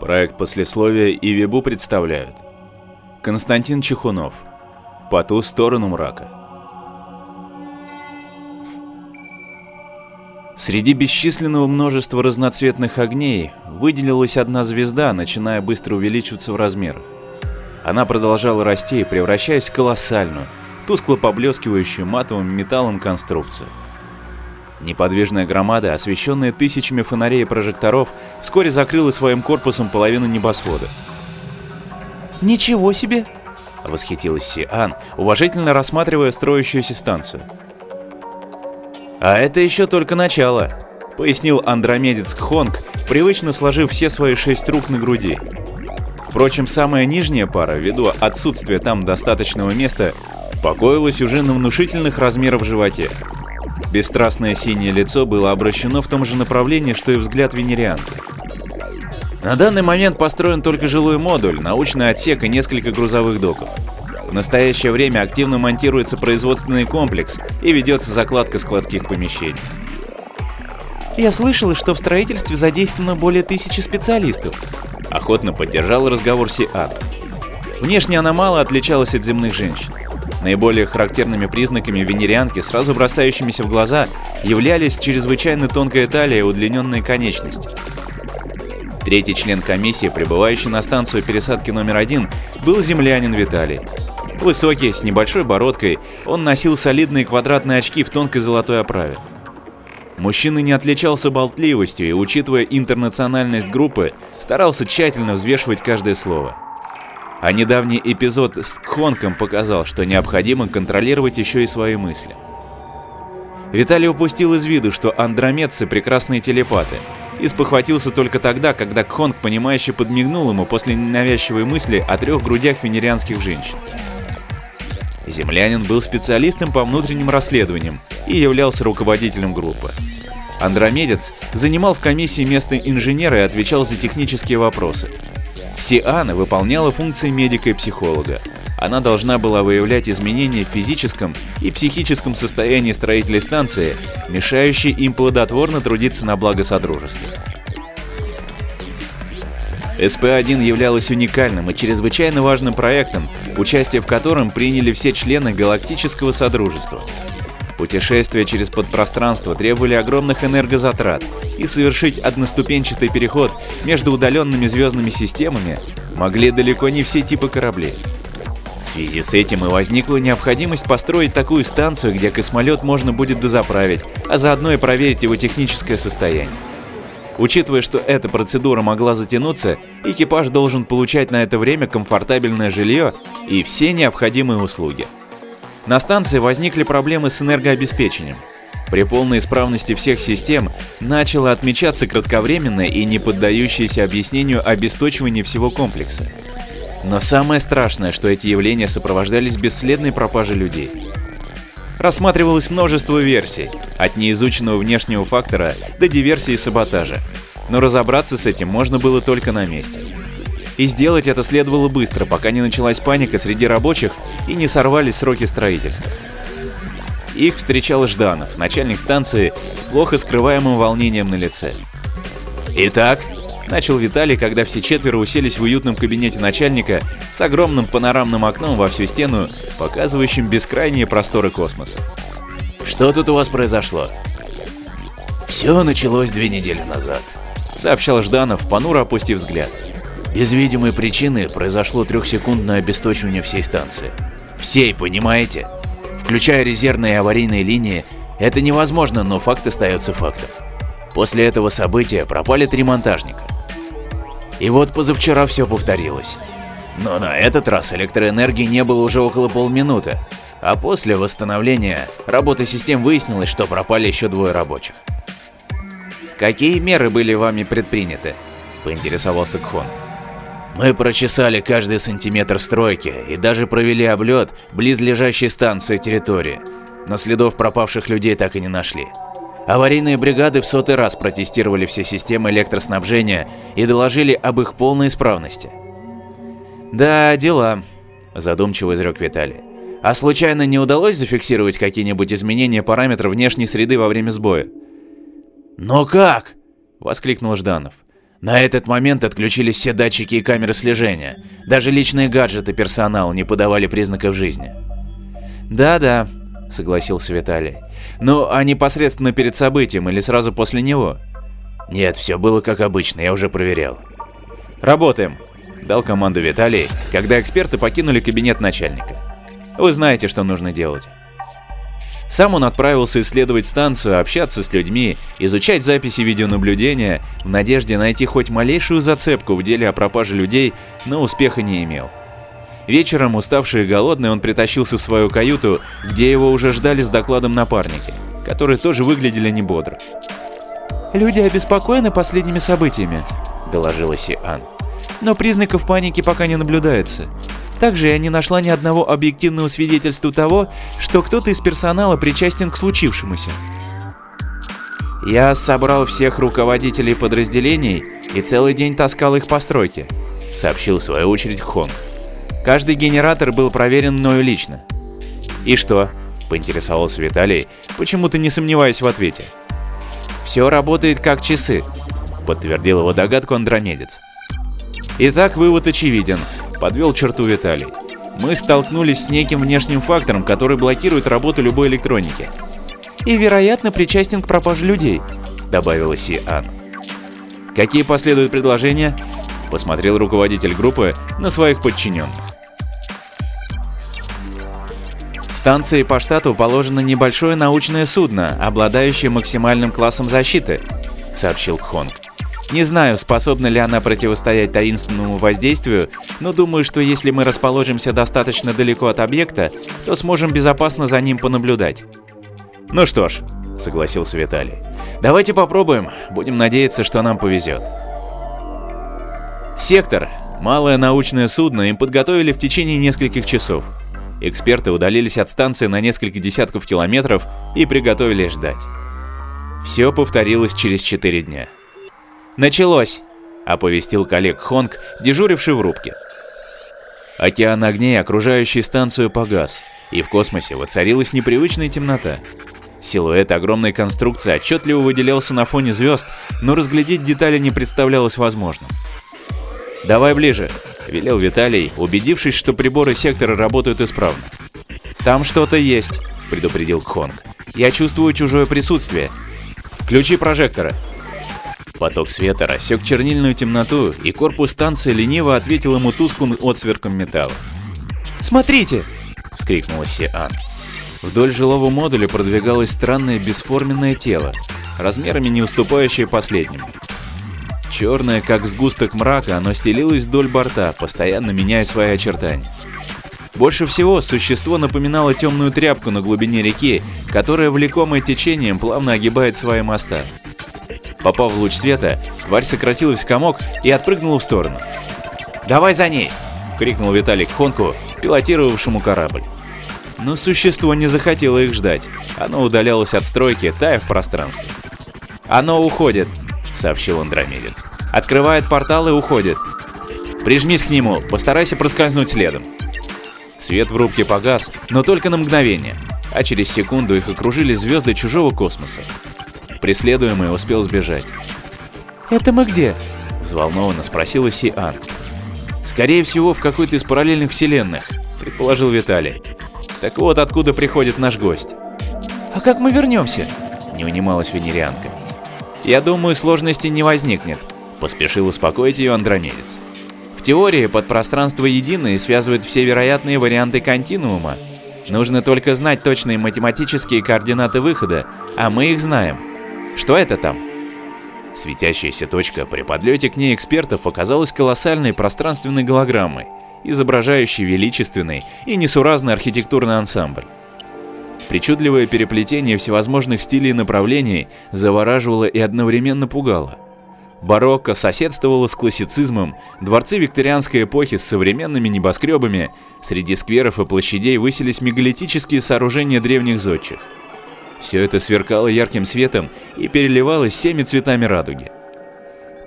Проект послесловия и Вебу представляют Константин Чехунов По ту сторону мрака Среди бесчисленного множества разноцветных огней выделилась одна звезда, начиная быстро увеличиваться в размерах. Она продолжала расти, превращаясь в колоссальную, тускло поблескивающую матовым металлом конструкцию. Неподвижная громада, освещенная тысячами фонарей и прожекторов, вскоре закрыла своим корпусом половину небосвода. «Ничего себе!» — восхитилась Сиан, уважительно рассматривая строящуюся станцию. «А это еще только начало», — пояснил андромедец Кхонг, привычно сложив все свои шесть рук на груди. Впрочем, самая нижняя пара, ввиду отсутствия там достаточного места, покоилась уже на внушительных размерах животе. Бесстрастное синее лицо было обращено в том же направлении, что и взгляд венерианки. На данный момент построен только жилой модуль, научный отсек и несколько грузовых доков. В настоящее время активно монтируется производственный комплекс и ведется закладка складских помещений. Я слышала, что в строительстве задействовано более тысячи специалистов. Охотно поддержал разговор Сиат. Внешне она мало отличалась от земных женщин. Наиболее характерными признаками венерианки, сразу бросающимися в глаза, являлись чрезвычайно тонкая талия и удлиненные конечности. Третий член комиссии, прибывающий на станцию пересадки номер один, был землянин Виталий. Высокий, с небольшой бородкой, он носил солидные квадратные очки в тонкой золотой оправе. Мужчина не отличался болтливостью и, учитывая интернациональность группы, старался тщательно взвешивать каждое слово. А недавний эпизод с Кхонком показал, что необходимо контролировать еще и свои мысли. Виталий упустил из виду, что андромедцы прекрасные телепаты, и спохватился только тогда, когда Кхонг понимающе подмигнул ему после ненавязчивой мысли о трех грудях венерианских женщин. Землянин был специалистом по внутренним расследованиям и являлся руководителем группы. Андромедец занимал в комиссии место инженера и отвечал за технические вопросы. Сиана выполняла функции медика и психолога. Она должна была выявлять изменения в физическом и психическом состоянии строителей станции, мешающие им плодотворно трудиться на благо Содружества. СП-1 являлась уникальным и чрезвычайно важным проектом, участие в котором приняли все члены Галактического Содружества. Путешествия через подпространство требовали огромных энергозатрат, и совершить одноступенчатый переход между удаленными звездными системами могли далеко не все типы кораблей. В связи с этим и возникла необходимость построить такую станцию, где космолет можно будет дозаправить, а заодно и проверить его техническое состояние. Учитывая, что эта процедура могла затянуться, экипаж должен получать на это время комфортабельное жилье и все необходимые услуги. На станции возникли проблемы с энергообеспечением. При полной исправности всех систем начало отмечаться кратковременное и не поддающееся объяснению обесточивание всего комплекса. Но самое страшное, что эти явления сопровождались бесследной пропажей людей. Рассматривалось множество версий, от неизученного внешнего фактора до диверсии и саботажа. Но разобраться с этим можно было только на месте. И сделать это следовало быстро, пока не началась паника среди рабочих и не сорвались сроки строительства. Их встречал Жданов, начальник станции, с плохо скрываемым волнением на лице. «Итак», — начал Виталий, когда все четверо уселись в уютном кабинете начальника с огромным панорамным окном во всю стену, показывающим бескрайние просторы космоса. «Что тут у вас произошло?» «Все началось две недели назад», — сообщал Жданов, понуро опустив взгляд. Без видимой причины произошло трехсекундное обесточивание всей станции. Всей, понимаете? Включая резервные и аварийные линии, это невозможно, но факт остается фактом. После этого события пропали три монтажника. И вот позавчера все повторилось. Но на этот раз электроэнергии не было уже около полминуты, а после восстановления работы систем выяснилось, что пропали еще двое рабочих. «Какие меры были вами предприняты?» – поинтересовался Кхон. Мы прочесали каждый сантиметр стройки и даже провели облет близлежащей станции территории, но следов пропавших людей так и не нашли. Аварийные бригады в сотый раз протестировали все системы электроснабжения и доложили об их полной исправности. «Да, дела», – задумчиво изрек Виталий. «А случайно не удалось зафиксировать какие-нибудь изменения параметров внешней среды во время сбоя?» «Но как?» – воскликнул Жданов. На этот момент отключились все датчики и камеры слежения. Даже личные гаджеты персонала не подавали признаков жизни. «Да-да», — согласился Виталий. «Ну, а непосредственно перед событием или сразу после него?» «Нет, все было как обычно, я уже проверял». «Работаем», — дал команду Виталий, когда эксперты покинули кабинет начальника. «Вы знаете, что нужно делать». Сам он отправился исследовать станцию, общаться с людьми, изучать записи видеонаблюдения, в надежде найти хоть малейшую зацепку в деле о пропаже людей, но успеха не имел. Вечером, уставший и голодный, он притащился в свою каюту, где его уже ждали с докладом напарники, которые тоже выглядели не бодро. «Люди обеспокоены последними событиями», — доложила Си-Ан. «Но признаков паники пока не наблюдается. Также я не нашла ни одного объективного свидетельства того, что кто-то из персонала причастен к случившемуся. Я собрал всех руководителей подразделений и целый день таскал их по стройке, сообщил в свою очередь Хонг. Каждый генератор был проверен мною лично. И что? поинтересовался Виталий, почему-то не сомневаясь в ответе. Все работает как часы, подтвердил его догадку Андромедец. Итак, вывод очевиден подвел черту Виталий. Мы столкнулись с неким внешним фактором, который блокирует работу любой электроники. И, вероятно, причастен к пропаже людей, добавила Си Ан. Какие последуют предложения? Посмотрел руководитель группы на своих подчиненных. Станции по штату положено небольшое научное судно, обладающее максимальным классом защиты, сообщил Кхонг. Не знаю, способна ли она противостоять таинственному воздействию, но думаю, что если мы расположимся достаточно далеко от объекта, то сможем безопасно за ним понаблюдать. Ну что ж, согласился Виталий. Давайте попробуем, будем надеяться, что нам повезет. Сектор. Малое научное судно им подготовили в течение нескольких часов. Эксперты удалились от станции на несколько десятков километров и приготовились ждать. Все повторилось через 4 дня. «Началось!» — оповестил коллег Хонг, дежуривший в рубке. Океан огней, окружающий станцию, погас, и в космосе воцарилась непривычная темнота. Силуэт огромной конструкции отчетливо выделялся на фоне звезд, но разглядеть детали не представлялось возможным. «Давай ближе», — велел Виталий, убедившись, что приборы сектора работают исправно. «Там что-то есть», — предупредил Хонг. «Я чувствую чужое присутствие. Ключи прожектора», Поток света рассек чернильную темноту, и корпус станции лениво ответил ему тусклым отсверком металла. «Смотрите!» — вскрикнула Сиан. Вдоль жилого модуля продвигалось странное бесформенное тело, размерами не уступающее последнему. Черное, как сгусток мрака, оно стелилось вдоль борта, постоянно меняя свои очертания. Больше всего существо напоминало темную тряпку на глубине реки, которая, влекомая течением, плавно огибает свои моста. Попав в луч света, тварь сократилась в комок и отпрыгнула в сторону. «Давай за ней!» — крикнул Виталик Хонку, пилотировавшему корабль. Но существо не захотело их ждать. Оно удалялось от стройки, тая в пространстве. «Оно уходит», — сообщил Андромедец. «Открывает портал и уходит. Прижмись к нему, постарайся проскользнуть следом». Свет в рубке погас, но только на мгновение, а через секунду их окружили звезды чужого космоса. Преследуемый успел сбежать. «Это мы где?» – взволнованно спросила Си-Ан. «Скорее всего, в какой-то из параллельных вселенных», – предположил Виталий. «Так вот, откуда приходит наш гость». «А как мы вернемся?» – не унималась венерианка. «Я думаю, сложностей не возникнет», – поспешил успокоить ее Андромедец. В теории подпространство единое связывает все вероятные варианты континуума. Нужно только знать точные математические координаты выхода, а мы их знаем. Что это там? Светящаяся точка при подлете к ней экспертов оказалась колоссальной пространственной голограммой, изображающей величественный и несуразный архитектурный ансамбль. Причудливое переплетение всевозможных стилей и направлений завораживало и одновременно пугало. Барокко соседствовало с классицизмом, дворцы викторианской эпохи с современными небоскребами, среди скверов и площадей высились мегалитические сооружения древних зодчих – все это сверкало ярким светом и переливалось всеми цветами радуги.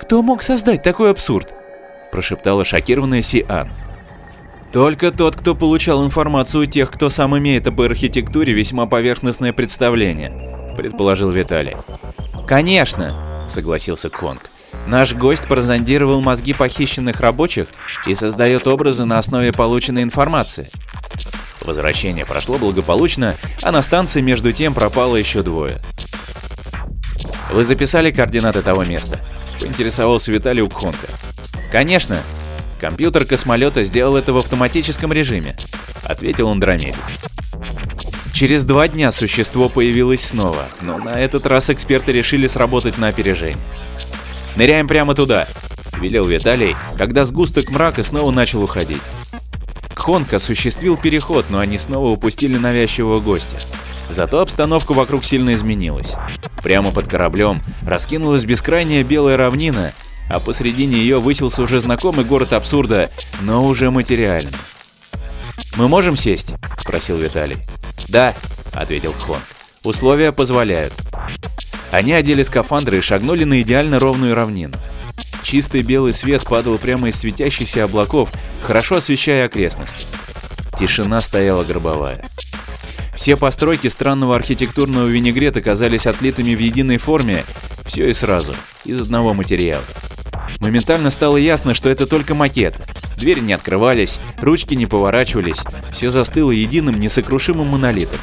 «Кто мог создать такой абсурд?» – прошептала шокированная Сиан. «Только тот, кто получал информацию у тех, кто сам имеет об архитектуре весьма поверхностное представление», – предположил Виталий. «Конечно», – согласился Конг. Наш гость прозондировал мозги похищенных рабочих и создает образы на основе полученной информации. Возвращение прошло благополучно, а на станции между тем пропало еще двое. Вы записали координаты того места? Поинтересовался Виталий у Кхонка. Конечно. Компьютер космолета сделал это в автоматическом режиме, ответил андромедец. Через два дня существо появилось снова, но на этот раз эксперты решили сработать на опережение. «Ныряем прямо туда», — велел Виталий, когда сгусток мрака снова начал уходить. Хонг осуществил переход, но они снова упустили навязчивого гостя. Зато обстановка вокруг сильно изменилась. Прямо под кораблем раскинулась бескрайняя белая равнина, а посредине ее высился уже знакомый город абсурда, но уже материальный. «Мы можем сесть?» – спросил Виталий. «Да», — ответил Хон. «Условия позволяют». Они одели скафандры и шагнули на идеально ровную равнину. Чистый белый свет падал прямо из светящихся облаков, хорошо освещая окрестности. Тишина стояла гробовая. Все постройки странного архитектурного винегрета казались отлитыми в единой форме, все и сразу, из одного материала. Моментально стало ясно, что это только макет. Двери не открывались, ручки не поворачивались, все застыло единым несокрушимым монолитом.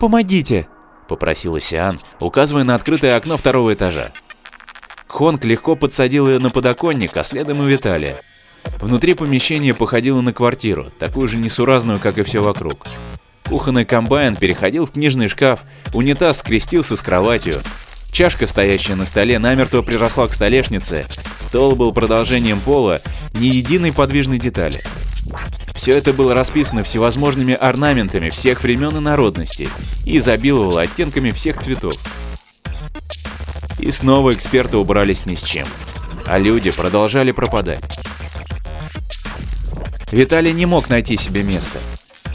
«Помогите!» — попросила Сиан, указывая на открытое окно второго этажа. Хонг легко подсадил ее на подоконник, а следом и Виталия. Внутри помещение походило на квартиру, такую же несуразную, как и все вокруг. Кухонный комбайн переходил в книжный шкаф, унитаз скрестился с кроватью, чашка, стоящая на столе, намертво приросла к столешнице, стол был продолжением пола, ни единой подвижной детали. Все это было расписано всевозможными орнаментами всех времен и народностей и изобиловало оттенками всех цветов. И снова эксперты убрались ни с чем, а люди продолжали пропадать. Виталий не мог найти себе места.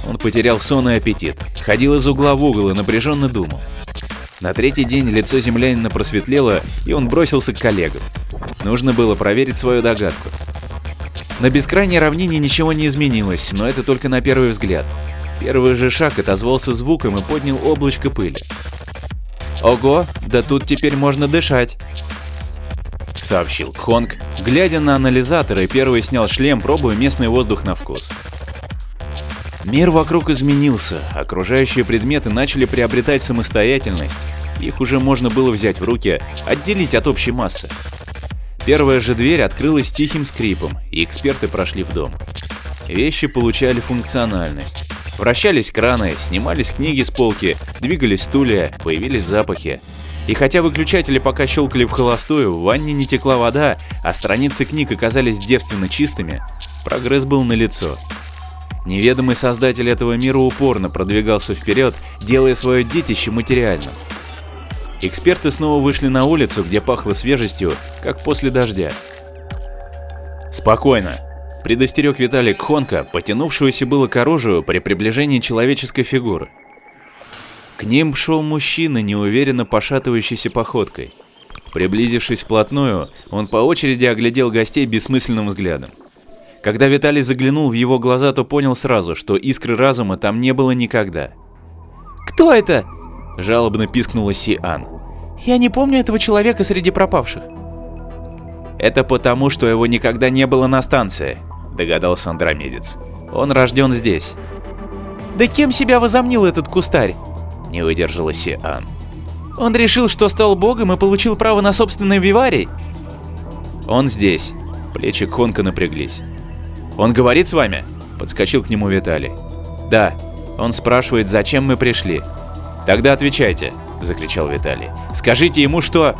Он потерял сон и аппетит, ходил из угла в угол и напряженно думал. На третий день лицо землянина просветлело, и он бросился к коллегам. Нужно было проверить свою догадку. На бескрайней равнине ничего не изменилось, но это только на первый взгляд. Первый же шаг отозвался звуком и поднял облачко пыли. «Ого, да тут теперь можно дышать!» Сообщил Хонг, глядя на анализатор и первый снял шлем, пробуя местный воздух на вкус. Мир вокруг изменился, окружающие предметы начали приобретать самостоятельность, их уже можно было взять в руки, отделить от общей массы. Первая же дверь открылась тихим скрипом, и эксперты прошли в дом. Вещи получали функциональность. Вращались краны, снимались книги с полки, двигались стулья, появились запахи. И хотя выключатели пока щелкали в холостую, в ванне не текла вода, а страницы книг оказались девственно чистыми, прогресс был налицо. Неведомый создатель этого мира упорно продвигался вперед, делая свое детище материальным. Эксперты снова вышли на улицу, где пахло свежестью, как после дождя. «Спокойно», — предостерег Виталий Кхонка, потянувшегося было к оружию при приближении человеческой фигуры. К ним шел мужчина, неуверенно пошатывающийся походкой. Приблизившись вплотную, он по очереди оглядел гостей бессмысленным взглядом. Когда Виталий заглянул в его глаза, то понял сразу, что искры разума там не было никогда. «Кто это?» жалобно пискнула Си-Ан. «Я не помню этого человека среди пропавших». «Это потому, что его никогда не было на станции», — догадался Андромедец. «Он рожден здесь». «Да кем себя возомнил этот кустарь?» — не выдержала Си-Ан. «Он решил, что стал богом и получил право на собственный виварий?» «Он здесь». Плечи Конка напряглись. «Он говорит с вами?» — подскочил к нему Виталий. «Да. Он спрашивает, зачем мы пришли. «Тогда отвечайте!» – закричал Виталий. «Скажите ему, что...»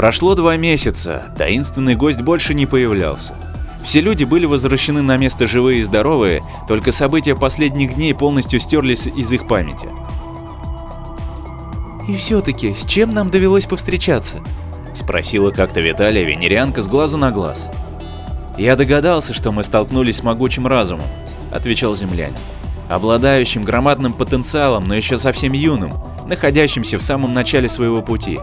Прошло два месяца, таинственный гость больше не появлялся. Все люди были возвращены на место живые и здоровые, только события последних дней полностью стерлись из их памяти. «И все-таки, с чем нам довелось повстречаться?» Спросила как-то Виталия Венерянка с глазу на глаз. «Я догадался, что мы столкнулись с могучим разумом», — отвечал землянин. «Обладающим громадным потенциалом, но еще совсем юным, находящимся в самом начале своего пути.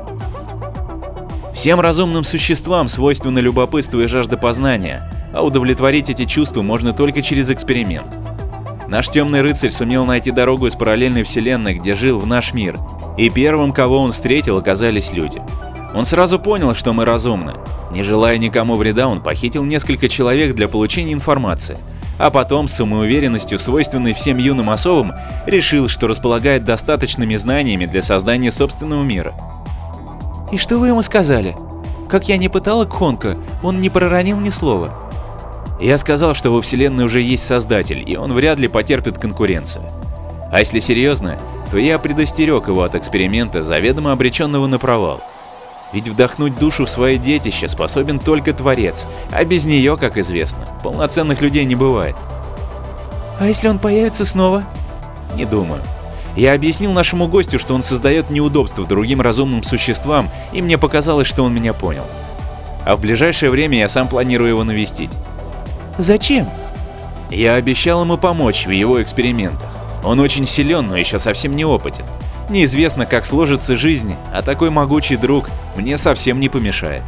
Всем разумным существам свойственно любопытство и жажда познания, а удовлетворить эти чувства можно только через эксперимент. Наш темный рыцарь сумел найти дорогу из параллельной вселенной, где жил в наш мир. И первым, кого он встретил, оказались люди. Он сразу понял, что мы разумны. Не желая никому вреда, он похитил несколько человек для получения информации. А потом, с самоуверенностью, свойственной всем юным особам, решил, что располагает достаточными знаниями для создания собственного мира. «И что вы ему сказали? Как я не пытала Кхонка, он не проронил ни слова». Я сказал, что во Вселенной уже есть Создатель, и он вряд ли потерпит конкуренцию. А если серьезно, то я предостерег его от эксперимента, заведомо обреченного на провал. Ведь вдохнуть душу в свои детище способен только Творец, а без нее, как известно, полноценных людей не бывает. А если он появится снова? Не думаю. Я объяснил нашему гостю, что он создает неудобства другим разумным существам, и мне показалось, что он меня понял. А в ближайшее время я сам планирую его навестить. Зачем? Я обещал ему помочь в его экспериментах. Он очень силен, но еще совсем не опытен. Неизвестно, как сложится жизнь, а такой могучий друг мне совсем не помешает.